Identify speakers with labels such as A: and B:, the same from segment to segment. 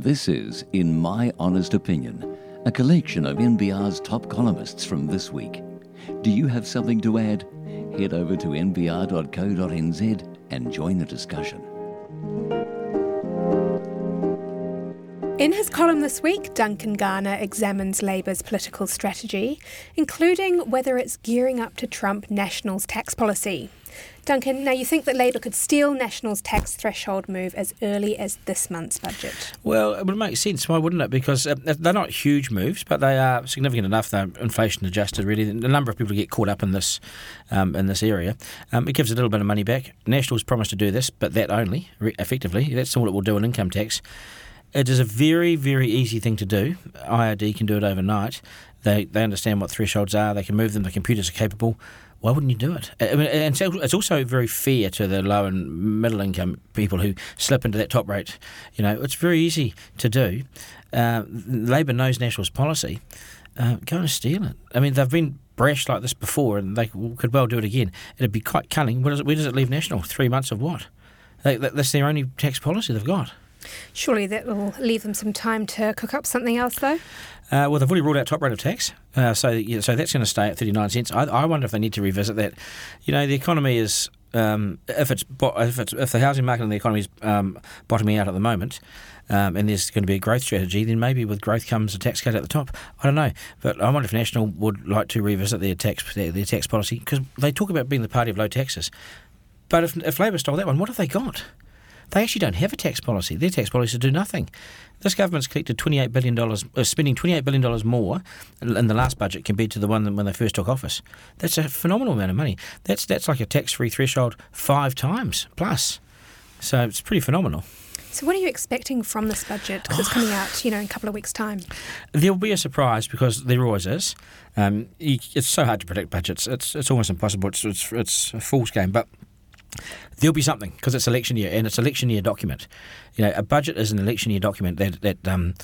A: This is In My Honest Opinion, a collection of NBR's top columnists from this week. Do you have something to add? Head over to nbr.co.nz and join the discussion.
B: In his column this week, Duncan Garner examines Labour's political strategy, including whether it's gearing up to trump National's tax policy. Duncan, now you think that Labour could steal National's tax threshold move as early as this month's budget?
C: Well, it would make sense, why wouldn't it? Because uh, they're not huge moves, but they are significant enough. They're inflation adjusted, really. The number of people get caught up in this um, in this area, um, it gives a little bit of money back. National's promised to do this, but that only, effectively. That's all it will do in income tax. It is a very, very easy thing to do. IRD can do it overnight. They, they understand what thresholds are. They can move them. The computers are capable. Why wouldn't you do it? I mean, and it's also very fair to the low and middle income people who slip into that top rate. You know, it's very easy to do. Uh, Labor knows National's policy. Uh, go and steal it. I mean, they've been brash like this before, and they could well do it again. It'd be quite cunning. Where does it, where does it leave National? Three months of what? They, that's their only tax policy they've got.
B: Surely that will leave them some time to cook up something else, though.
C: Uh, well, they've already ruled out top rate of tax, uh, so so that's going to stay at thirty nine cents. I, I, wonder if they need to revisit that. You know, the economy is um, if it's if it's if the housing market and the economy is um, bottoming out at the moment. Um, and there's going to be a growth strategy, then maybe with growth comes a tax cut at the top. I don't know, but I wonder if National would like to revisit their tax their, their tax policy because they talk about being the party of low taxes. But if, if Labor stole that one, what have they got? They actually don't have a tax policy. Their tax policy is to do nothing. This government's collected $28 billion, uh, spending $28 billion more in the last budget compared to the one when they first took office. That's a phenomenal amount of money. That's, that's like a tax free threshold five times plus. So it's pretty phenomenal.
B: So, what are you expecting from this budget? Because it's coming out, you know, in a couple of weeks' time.
C: There'll be a surprise because there always is. Um, it's so hard to predict budgets. It's it's almost impossible. It's it's, it's a fool's game. But There'll be something because it's election year and it's election year document. You know, a budget is an election year document that that um,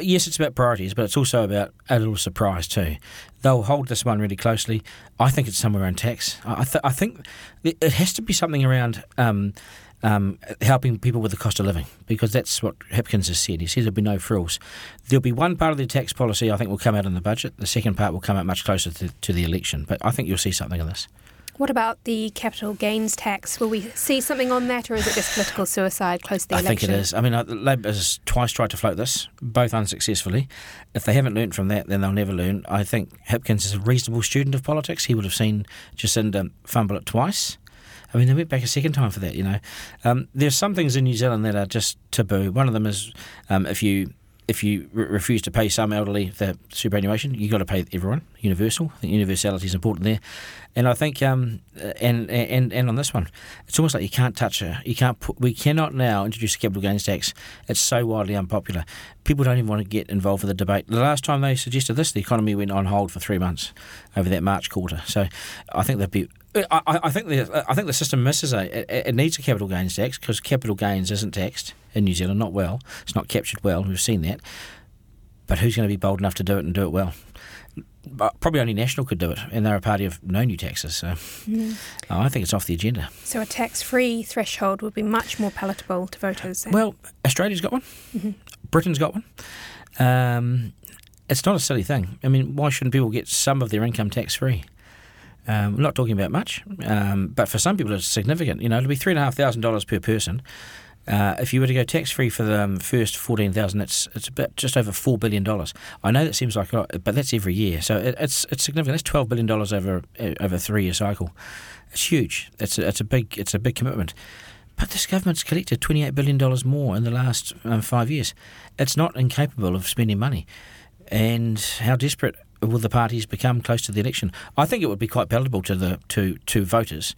C: yes, it's about priorities, but it's also about a little surprise too. They'll hold this one really closely. I think it's somewhere around tax. I, th- I think it has to be something around. Um, um, helping people with the cost of living because that's what Hipkins has said. He says there'll be no frills. There'll be one part of the tax policy I think will come out in the budget. The second part will come out much closer to, to the election. But I think you'll see something of this.
B: What about the capital gains tax? Will we see something on that, or is it just political suicide close to the
C: I
B: election?
C: I think it is. I mean, uh, Labor has twice tried to float this, both unsuccessfully. If they haven't learned from that, then they'll never learn. I think Hipkins is a reasonable student of politics. He would have seen Jacinda fumble it twice. I mean, they went back a second time for that, you know. Um, there's some things in New Zealand that are just taboo. One of them is um, if you if you re- refuse to pay some elderly the superannuation, you've got to pay everyone, universal. I think universality is important there. And I think, um, and, and and on this one, it's almost like you can't touch it. You can't put, we cannot now introduce a capital gains tax. It's so widely unpopular. People don't even want to get involved with the debate. The last time they suggested this, the economy went on hold for three months over that March quarter. So I think they'd be I, I, think the I think the system misses a it, it needs a capital gains tax because capital gains isn't taxed in New Zealand, not well. It's not captured well. We've seen that. But who's going to be bold enough to do it and do it well? Probably only National could do it, and they're a party of no new taxes. So mm. I think it's off the agenda.
B: So a tax-free threshold would be much more palatable to voters.
C: Then. Well, Australia's got one. Mm-hmm. Britain's got one. Um, it's not a silly thing. I mean, why shouldn't people get some of their income tax-free? Um, I'm not talking about much, um, but for some people it's significant. You know, it'll be three and a half thousand dollars per person. Uh, if you were to go tax free for the um, first fourteen thousand, it's it's about just over four billion dollars. I know that seems like a lot, but that's every year, so it, it's it's significant. That's twelve billion dollars over uh, over a three year cycle. It's huge. It's a, it's a big it's a big commitment. But this government's collected twenty eight billion dollars more in the last um, five years. It's not incapable of spending money, and how desperate will the parties become close to the election? I think it would be quite palatable to the to to voters.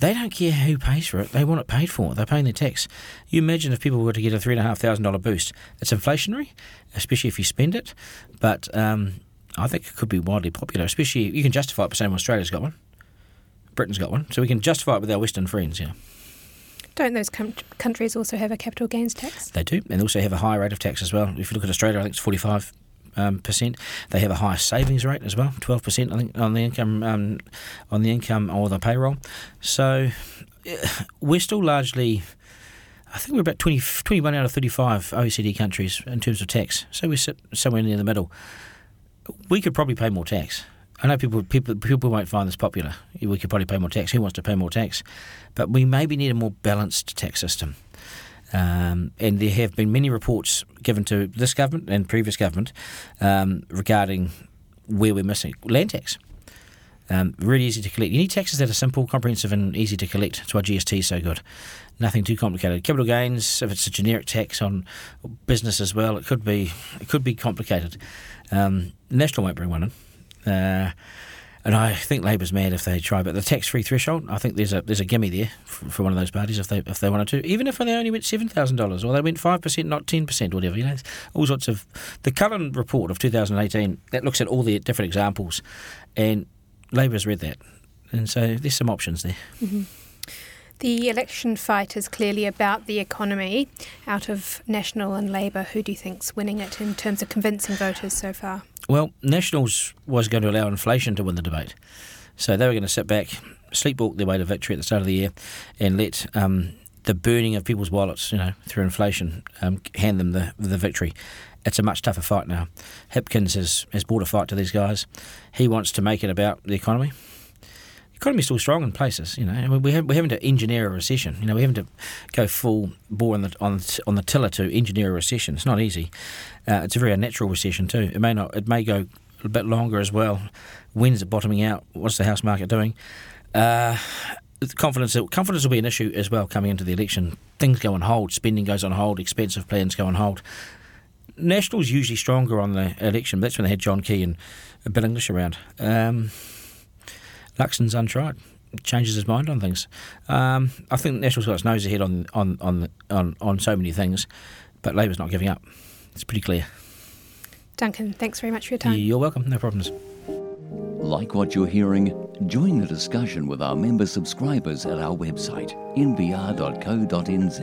C: They don't care who pays for it; they want it paid for. They're paying their tax. You imagine if people were to get a three and a half thousand dollar boost. It's inflationary, especially if you spend it. But um, I think it could be widely popular. Especially you can justify it by saying well, Australia's got one, Britain's got one, so we can justify it with our Western friends. Yeah.
B: Don't those com- countries also have a capital gains tax?
C: They do, and they also have a higher rate of tax as well. If you look at Australia, I think it's forty-five um, percent. They have a higher savings rate as well, twelve percent. I think on the income um, on the income or the payroll. So we're still largely. I think we're about 20, 21 out of 35 OECD countries in terms of tax. So we sit somewhere near the middle. We could probably pay more tax. I know people people people won't find this popular. We could probably pay more tax. Who wants to pay more tax? But we maybe need a more balanced tax system. Um, and there have been many reports given to this government and previous government um, regarding where we're missing land tax. Um, really easy to collect. You need taxes that are simple, comprehensive, and easy to collect. That's why GST is so good. Nothing too complicated. Capital gains, if it's a generic tax on business as well, it could be it could be complicated. Um, National won't bring one in. Uh, and I think Labor's mad if they try, but the tax-free threshold, I think there's a there's a gimme there for, for one of those parties if they if they wanted to, even if they only went seven thousand dollars or they went five percent, not ten percent, whatever. You know, all sorts of the Cullen report of 2018 that looks at all the different examples, and Labor's read that, and so there's some options there.
B: Mm-hmm. The election fight is clearly about the economy. Out of National and Labor, who do you think's winning it in terms of convincing voters so far?
C: Well, Nationals was going to allow inflation to win the debate, so they were going to sit back, sleepwalk their way to victory at the start of the year, and let um, the burning of people's wallets, you know, through inflation, um, hand them the the victory. It's a much tougher fight now. Hipkins has, has brought a fight to these guys. He wants to make it about the economy economy's still strong in places. You know, I mean, we have, we're having to engineer a recession. You know, we're having to go full bore on the on on the tiller to engineer a recession. It's not easy. Uh, it's a very unnatural recession too. It may not. It may go a bit longer as well. When's it bottoming out? What's the house market doing? Uh, confidence confidence will be an issue as well coming into the election. Things go on hold, spending goes on hold, expensive plans go on hold. Nationals usually stronger on the election. That's when they had John Key and Bill English around. Um, Luxon's untried. Changes his mind on things. Um, I think National's got its nose ahead on on on on, on so many things, but Labor's not giving up. It's pretty clear.
B: Duncan, thanks very much for your time.
C: You're welcome. No problems.
A: Like what you're hearing? Join the discussion with our member subscribers at our website, nbr.co.nz.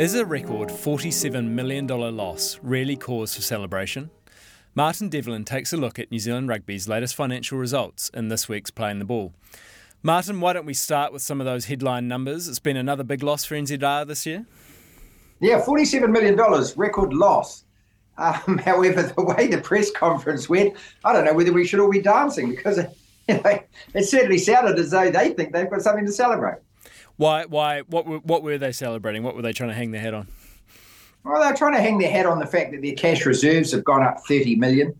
D: Is a record $47 million loss really cause for celebration? Martin Devlin takes a look at New Zealand Rugby's latest financial results in this week's Playing the Ball. Martin, why don't we start with some of those headline numbers? It's been another big loss for NZR this year.
E: Yeah, $47 million, record loss. Um, however, the way the press conference went, I don't know whether we should all be dancing because you know, it certainly sounded as though they think they've got something to celebrate.
D: Why? Why? What? Were, what were they celebrating? What were they trying to hang their head on?
E: Well, they're trying to hang their hat on the fact that their cash reserves have gone up 30 million,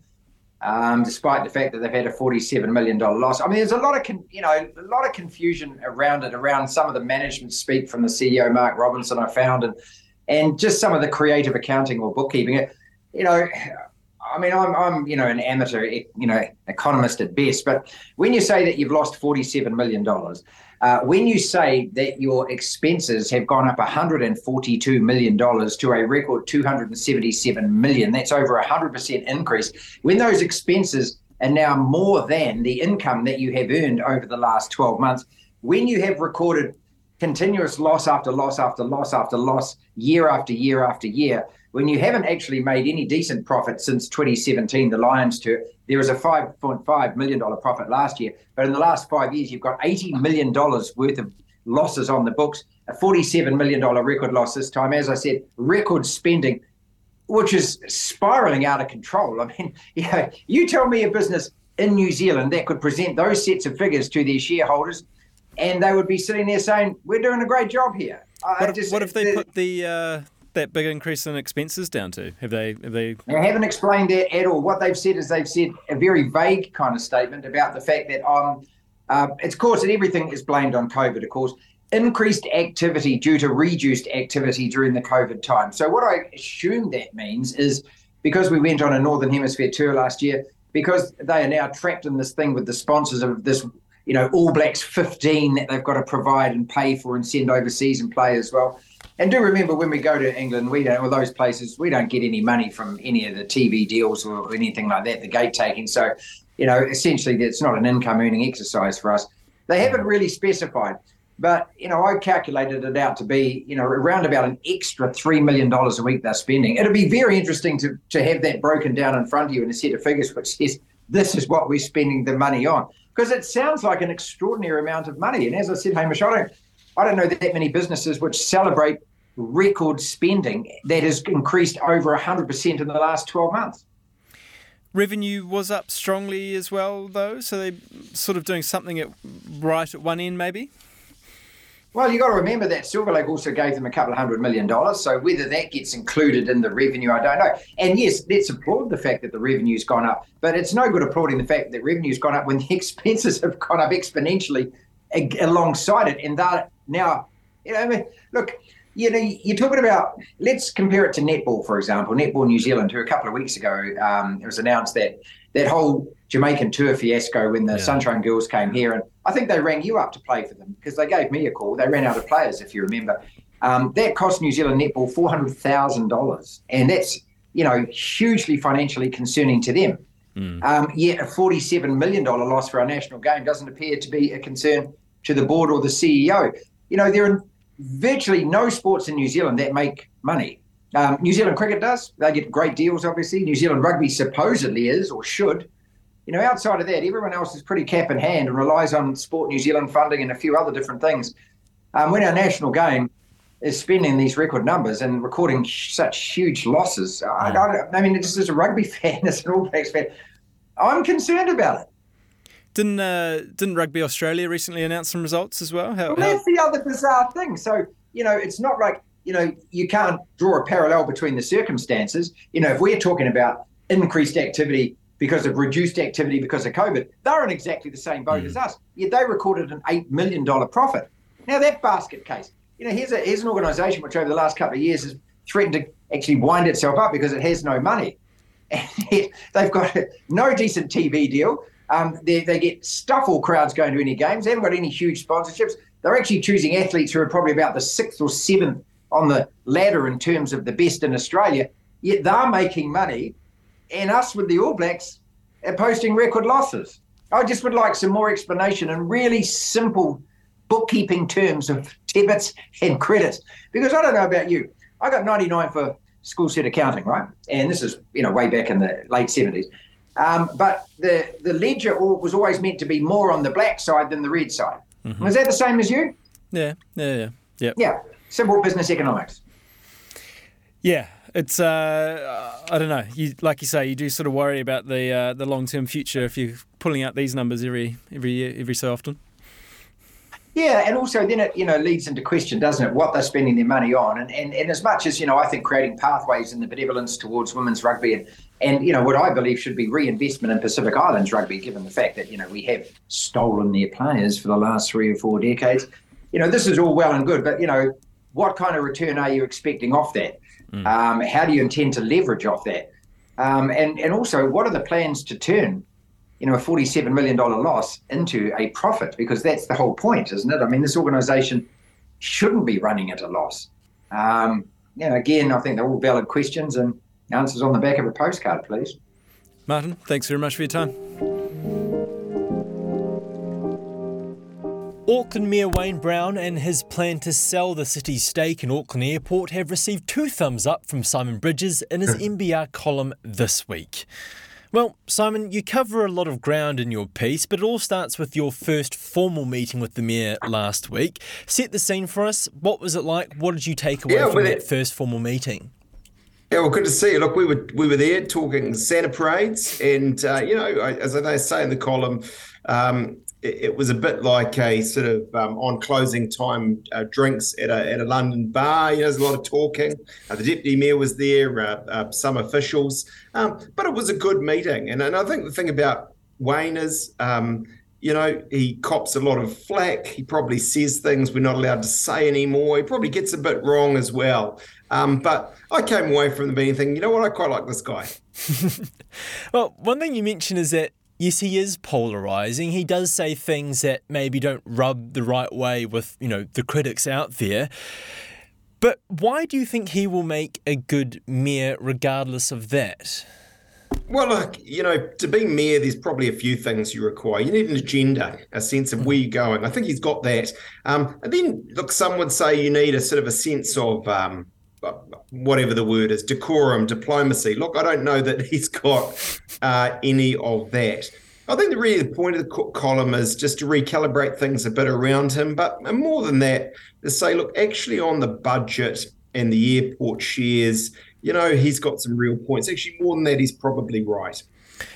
E: um, despite the fact that they've had a 47 million dollar loss. I mean, there's a lot of con- you know a lot of confusion around it, around some of the management speak from the CEO Mark Robinson. I found and and just some of the creative accounting or bookkeeping. It, you know. I mean, I'm, I'm, you know, an amateur, you know, economist at best. But when you say that you've lost forty-seven million dollars, uh, when you say that your expenses have gone up $142 million to a record 277 million, that's over a 100% increase. When those expenses are now more than the income that you have earned over the last 12 months, when you have recorded continuous loss after loss after loss after loss, year after year after year, when you haven't actually made any decent profit since 2017, the Lions tour, there was a $5.5 million profit last year. But in the last five years, you've got $80 million worth of losses on the books, a $47 million record loss this time. As I said, record spending, which is spiraling out of control. I mean, you, know, you tell me a business in New Zealand that could present those sets of figures to their shareholders, and they would be sitting there saying, "We're doing a great job here."
D: What if, just, what if they the, put the uh, that big increase in expenses down to? Have they have they?
E: They haven't explained that at all. What they've said is they've said a very vague kind of statement about the fact that um, uh, it's of course, and everything is blamed on COVID, of course. Increased activity due to reduced activity during the COVID time. So what I assume that means is because we went on a Northern Hemisphere tour last year, because they are now trapped in this thing with the sponsors of this, you know, All Blacks 15 that they've got to provide and pay for and send overseas and play as well. And do remember when we go to England, we don't, or those places, we don't get any money from any of the TV deals or anything like that, the gate taking. So, you know, essentially, it's not an income earning exercise for us. They haven't really specified, but, you know, I calculated it out to be, you know, around about an extra $3 million a week they're spending. It'd be very interesting to, to have that broken down in front of you in a set of figures which says, this is what we're spending the money on. Because it sounds like an extraordinary amount of money. And as I said, Hamish, I don't I don't know that many businesses which celebrate record spending that has increased over 100% in the last 12 months.
D: Revenue was up strongly as well, though, so they're sort of doing something at, right at one end, maybe?
E: Well, you've got to remember that Silver Lake also gave them a couple of hundred million dollars. So whether that gets included in the revenue, I don't know. And yes, let's applaud the fact that the revenue's gone up, but it's no good applauding the fact that revenue's gone up when the expenses have gone up exponentially alongside it. And that now, you know, I mean, look, you know, you're talking about, let's compare it to netball, for example. Netball New Zealand, who a couple of weeks ago, um, it was announced that that whole Jamaican tour fiasco when the yeah. Sunshine Girls came here. And I think they rang you up to play for them because they gave me a call. They ran out of players, if you remember. Um, that cost New Zealand netball $400,000. And that's, you know, hugely financially concerning to them. Mm. Um, yet a $47 million loss for our national game doesn't appear to be a concern to the board or the CEO. You know, there are virtually no sports in New Zealand that make money. Um, New Zealand cricket does. They get great deals, obviously. New Zealand rugby supposedly is or should. You know, outside of that, everyone else is pretty cap in hand and relies on Sport New Zealand funding and a few other different things. Um, when our national game is spending these record numbers and recording such huge losses, I, I, I mean, just as a rugby fan, as an All Blacks fan, I'm concerned about it.
D: Didn't uh, didn't Rugby Australia recently announce some results as well?
E: How, well, that's the other bizarre thing. So you know, it's not like you know, you can't draw a parallel between the circumstances. You know, if we're talking about increased activity because of reduced activity because of COVID, they're in exactly the same boat mm. as us. Yet they recorded an $8 million profit. Now, that basket case, you know, here's, a, here's an organisation which over the last couple of years has threatened to actually wind itself up because it has no money. And they've got no decent TV deal. Um, they, they get stuff all crowds going to any games. They haven't got any huge sponsorships. They're actually choosing athletes who are probably about the sixth or seventh on the ladder in terms of the best in Australia, yet they're making money, and us with the All Blacks are posting record losses. I just would like some more explanation in really simple bookkeeping terms of debits and credits, because I don't know about you. I got 99 for school set accounting, right? And this is you know way back in the late 70s. Um, but the the ledger was always meant to be more on the black side than the red side. Mm-hmm. Was that the same as you?
D: Yeah, yeah, yeah. Yep.
E: Yeah simple business economics.
D: Yeah, it's uh, I don't know. You like you say, you do sort of worry about the uh, the long term future if you're pulling out these numbers every every year, every so often.
E: Yeah, and also then it you know leads into question, doesn't it, what they're spending their money on, and and, and as much as you know, I think creating pathways in the benevolence towards women's rugby and and you know what I believe should be reinvestment in Pacific Islands rugby, given the fact that you know we have stolen their players for the last three or four decades. You know this is all well and good, but you know what kind of return are you expecting off that? Mm. Um, how do you intend to leverage off that? Um, and and also, what are the plans to turn, you know, a forty-seven million dollar loss into a profit? Because that's the whole point, isn't it? I mean, this organisation shouldn't be running at a loss. Um, you know, again, I think they're all valid questions and answers on the back of a postcard, please.
D: Martin, thanks very much for your time. Auckland Mayor Wayne Brown and his plan to sell the city's stake in Auckland Airport have received two thumbs up from Simon Bridges in his NBR column this week. Well, Simon, you cover a lot of ground in your piece, but it all starts with your first formal meeting with the mayor last week. Set the scene for us. What was it like? What did you take away yeah, from that it, first formal meeting?
F: Yeah, well, good to see you. Look, we were we were there talking Santa parades, and uh, you know, as I say in the column, um, it, was a bit like a sort of um, on closing time uh, drinks at a, at a London bar. You know, there's a lot of talking. Uh, the deputy mayor was there, uh, uh, some officials, um, but it was a good meeting. And, and I think the thing about Wayne is, um, you know, he cops a lot of flack. He probably says things we're not allowed to say anymore. He probably gets a bit wrong as well. Um, but I came away from the meeting thinking, you know what, I quite like this guy.
D: well, one thing you mentioned is that yes, he is polarizing. He does say things that maybe don't rub the right way with, you know, the critics out there. But why do you think he will make a good mayor regardless of that?
F: Well, look, you know, to be mayor, there's probably a few things you require. You need an agenda, a sense of where you're going. I think he's got that. Um, and then, look, some would say you need a sort of a sense of um, whatever the word is, decorum, diplomacy. Look, I don't know that he's got uh, any of that. I think the really the point of the column is just to recalibrate things a bit around him, but more than that, to say, look, actually on the budget and the airport shares, you know, he's got some real points. Actually, more than that, he's probably right.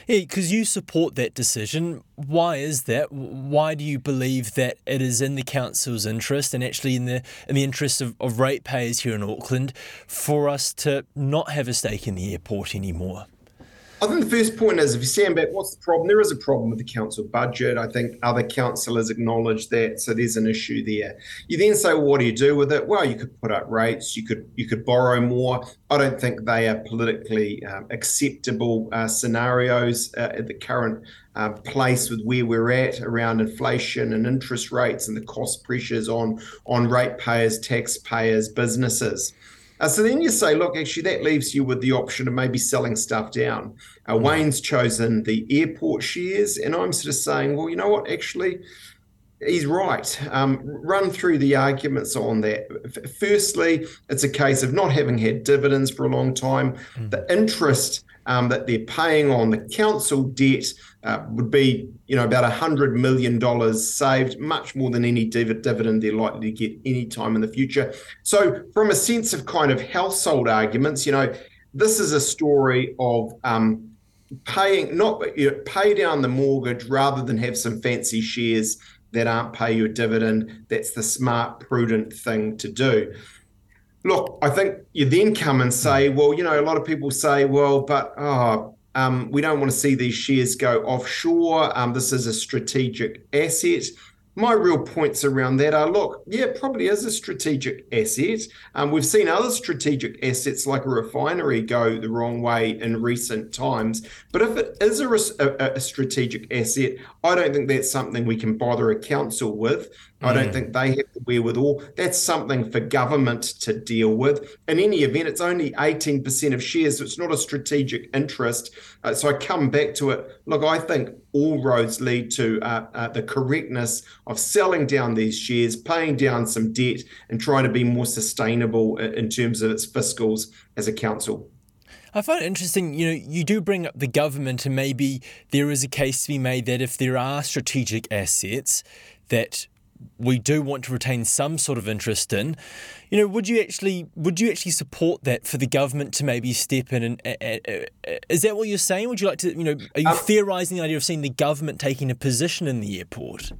D: Yeah, because you support that decision. Why is that? Why do you believe that it is in the council's interest and actually in the in the interest of, of ratepayers here in Auckland for us to not have a stake in the airport anymore?
F: I think the first point is if you stand back, what's the problem? There is a problem with the council budget. I think other councillors acknowledge that, so there's an issue there. You then say, well, what do you do with it? Well, you could put up rates, you could you could borrow more. I don't think they are politically um, acceptable uh, scenarios uh, at the current uh, place with where we're at around inflation and interest rates and the cost pressures on on ratepayers, taxpayers, businesses. Uh, so then you say, look, actually, that leaves you with the option of maybe selling stuff down. Uh, mm. Wayne's chosen the airport shares, and I'm sort of saying, well, you know what, actually, he's right. Um, run through the arguments on that. F- firstly, it's a case of not having had dividends for a long time. Mm. The interest um, that they're paying on the council debt uh, would be, you know, about hundred million dollars saved, much more than any div- dividend they're likely to get any time in the future. So, from a sense of kind of household arguments, you know, this is a story of um, paying not you know, pay down the mortgage rather than have some fancy shares that aren't pay you a dividend. That's the smart, prudent thing to do. Look, I think you then come and say, well, you know, a lot of people say, well, but oh, um, we don't want to see these shares go offshore. Um, this is a strategic asset my real points around that are look, yeah, it probably is a strategic asset. Um, we've seen other strategic assets like a refinery go the wrong way in recent times. But if it is a, a, a strategic asset, I don't think that's something we can bother a council with. I don't think they have the wherewithal. That's something for government to deal with. In any event, it's only 18% of shares, so it's not a strategic interest. Uh, so I come back to it. Look, I think all roads lead to uh, uh, the correctness of selling down these shares, paying down some debt, and trying to be more sustainable in terms of its fiscals as a council.
D: I find it interesting, you know, you do bring up the government, and maybe there is a case to be made that if there are strategic assets that we do want to retain some sort of interest in. You know, would you actually would you actually support that for the government to maybe step in and uh, uh, is that what you're saying? Would you like to, you know, are you um, theorising the idea of seeing the government taking a position in the airport?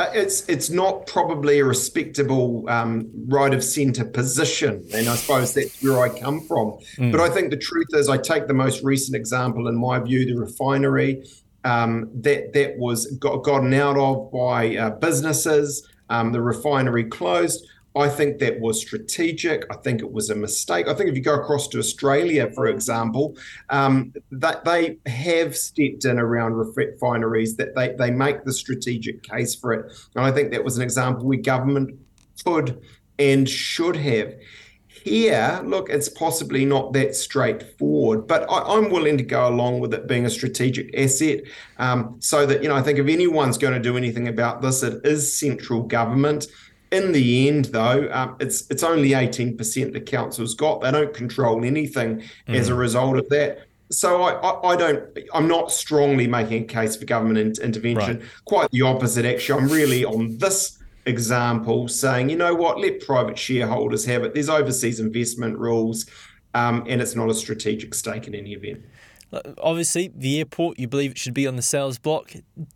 F: Uh, it's it's not probably a respectable um, right of centre position, and I suppose that's where I come from. Mm. But I think the truth is, I take the most recent example, in my view, the refinery um, that that was got, gotten out of by uh, businesses. Um, the refinery closed. I think that was strategic. I think it was a mistake. I think if you go across to Australia, for example, um, that they have stepped in around refineries, that they, they make the strategic case for it. And I think that was an example where government could and should have. Here, look, it's possibly not that straightforward, but I, am willing to go along with it being a strategic asset. Um, so that, you know, I think if anyone's going to do anything about this, it is central government. In the end, though, um, it's it's only 18% the council's got. They don't control anything mm. as a result of that. So I, I, I, don't. I'm not strongly making a case for government in, intervention. Right. Quite the opposite, actually. I'm really on this example saying, you know what, let private shareholders have it. There's overseas investment rules, um, and it's not a strategic stake in any event.
D: Obviously, the airport you believe it should be on the sales block.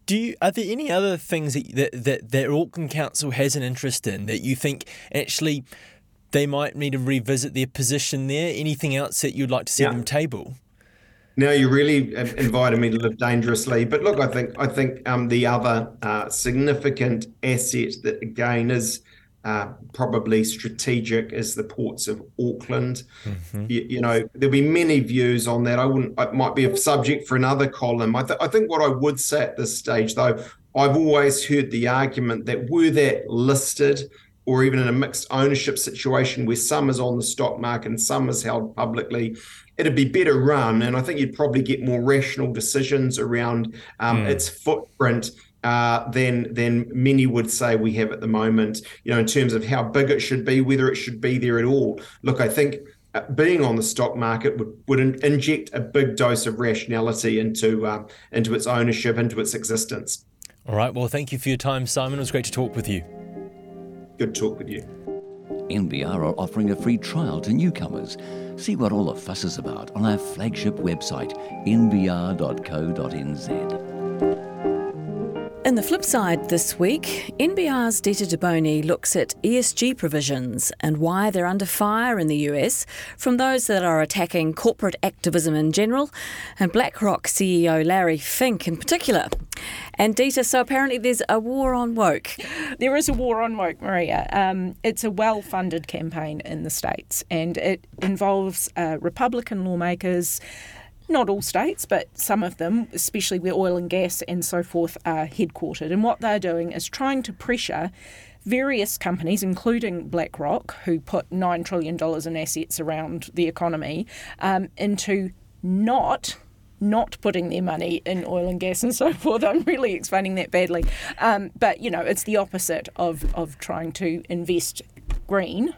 D: Do you, are there any other things that, that that that Auckland Council has an interest in that you think actually they might need to revisit their position there? Anything else that you'd like to see yeah. them table?
F: Now you really invited me to live dangerously, but look, I think I think um, the other uh, significant asset that again is uh, probably strategic is the ports of Auckland. Mm-hmm. You, you, know, there'll be many views on that. I wouldn't. It might be a subject for another column. I, th- I think what I would say at this stage, though, I've always heard the argument that were that listed or even in a mixed ownership situation where some is on the stock market and some is held publicly, it'd be better run, and I think you'd probably get more rational decisions around um, mm. its footprint. Uh, than than many would say we have at the moment, you know, in terms of how big it should be, whether it should be there at all. Look, I think uh, being on the stock market would, would inject a big dose of rationality into um, into its ownership, into its existence.
D: All right. Well, thank you for your time, Simon. It was great to talk with you.
F: Good talk with you.
A: NBR are offering a free trial to newcomers. See what all the fuss is about on our flagship website, nbr.co.nz.
G: In the flip side this week, NBR's Dita Deboni looks at ESG provisions and why they're under fire in the US from those that are attacking corporate activism in general and BlackRock CEO Larry Fink in particular. And Dita, so apparently there's a war on woke.
H: There is a war on woke, Maria. Um, it's a well funded campaign in the States and it involves uh, Republican lawmakers not all states, but some of them, especially where oil and gas and so forth are headquartered. And what they're doing is trying to pressure various companies, including BlackRock, who put $9 trillion in assets around the economy, um, into not not putting their money in oil and gas and so forth. I'm really explaining that badly. Um, but, you know, it's the opposite of, of trying to invest green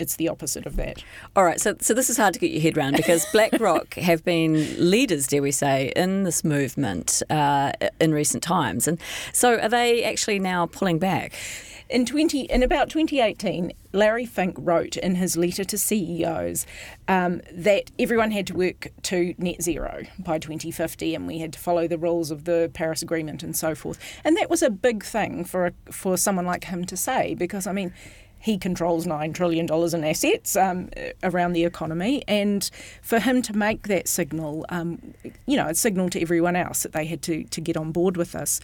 H: it's the opposite of that.
G: All right, so so this is hard to get your head around because BlackRock have been leaders, dare we say, in this movement uh, in recent times, and so are they actually now pulling back?
H: In 20, in about 2018, Larry Fink wrote in his letter to CEOs um, that everyone had to work to net zero by 2050, and we had to follow the rules of the Paris Agreement and so forth. And that was a big thing for a, for someone like him to say, because I mean he controls $9 trillion in assets um, around the economy. And for him to make that signal, um, you know, a signal to everyone else that they had to, to get on board with this.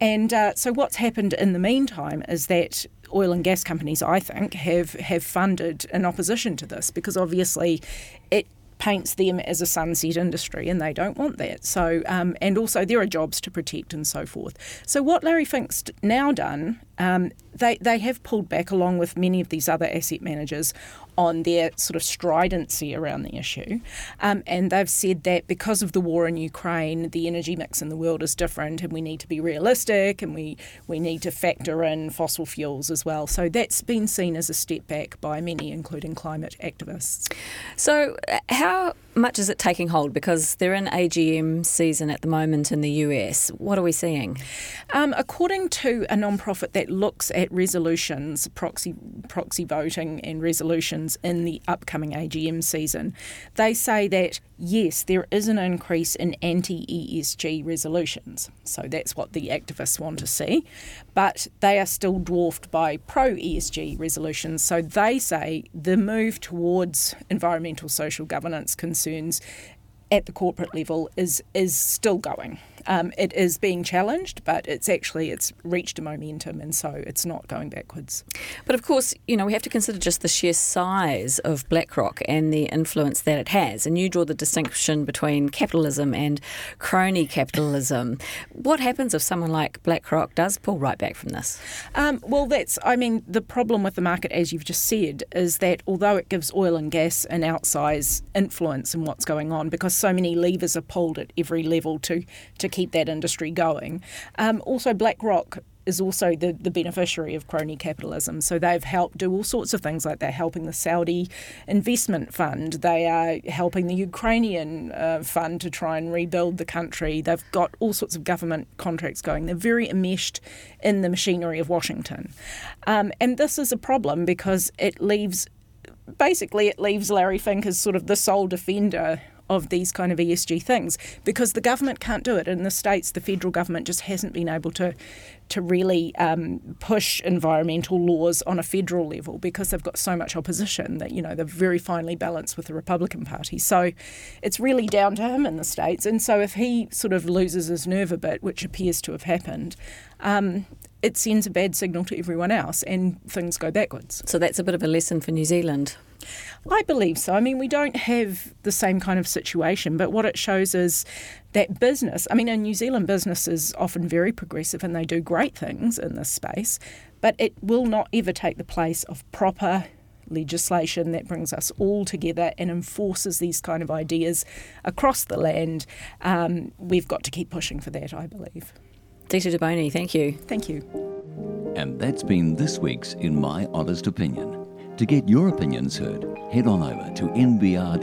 H: And uh, so what's happened in the meantime is that oil and gas companies, I think, have, have funded an opposition to this because obviously it paints them as a sunset industry, and they don't want that. So, um, and also there are jobs to protect and so forth. So, what Larry Fink's now done, um, they they have pulled back along with many of these other asset managers on their sort of stridency around the issue. Um, and they've said that because of the war in Ukraine, the energy mix in the world is different and we need to be realistic and we, we need to factor in fossil fuels as well. So that's been seen as a step back by many, including climate activists.
G: So, uh, how much is it taking hold? Because they're in AGM season at the moment in the US. What are we seeing?
H: Um, according to a non-profit that looks at resolutions, proxy proxy voting and resolutions in the upcoming AGM season, they say that yes, there is an increase in anti-ESG resolutions. So that's what the activists want to see, but they are still dwarfed by pro-ESG resolutions. So they say the move towards environmental social governance concerns at the corporate level is is still going. Um, it is being challenged, but it's actually it's reached a momentum, and so it's not going backwards.
G: But of course, you know we have to consider just the sheer size of BlackRock and the influence that it has. And you draw the distinction between capitalism and crony capitalism. what happens if someone like BlackRock does pull right back from this?
H: Um, well, that's I mean the problem with the market, as you've just said, is that although it gives oil and gas an outsized influence in what's going on, because so many levers are pulled at every level to to keep that industry going. Um, also, BlackRock is also the, the beneficiary of crony capitalism. So they've helped do all sorts of things like they're helping the Saudi investment fund, they are helping the Ukrainian uh, fund to try and rebuild the country. They've got all sorts of government contracts going. They're very enmeshed in the machinery of Washington. Um, and this is a problem because it leaves basically it leaves Larry Fink as sort of the sole defender of these kind of ESG things because the government can't do it. In the states, the federal government just hasn't been able to to really um, push environmental laws on a federal level because they've got so much opposition that you know they're very finely balanced with the Republican Party. So it's really down to him in the states. And so if he sort of loses his nerve a bit, which appears to have happened, um, it sends a bad signal to everyone else and things go backwards.
G: So that's a bit of a lesson for New Zealand.
H: I believe so. I mean, we don't have the same kind of situation, but what it shows is that business, I mean, in New Zealand, business is often very progressive and they do great things in this space, but it will not ever take the place of proper legislation that brings us all together and enforces these kind of ideas across the land. Um, we've got to keep pushing for that, I believe.
G: Dita Deboni, thank you.
H: Thank you.
A: And that's been this week's In My Honest Opinion. To get your opinions heard, head on over to nbr.co.nz.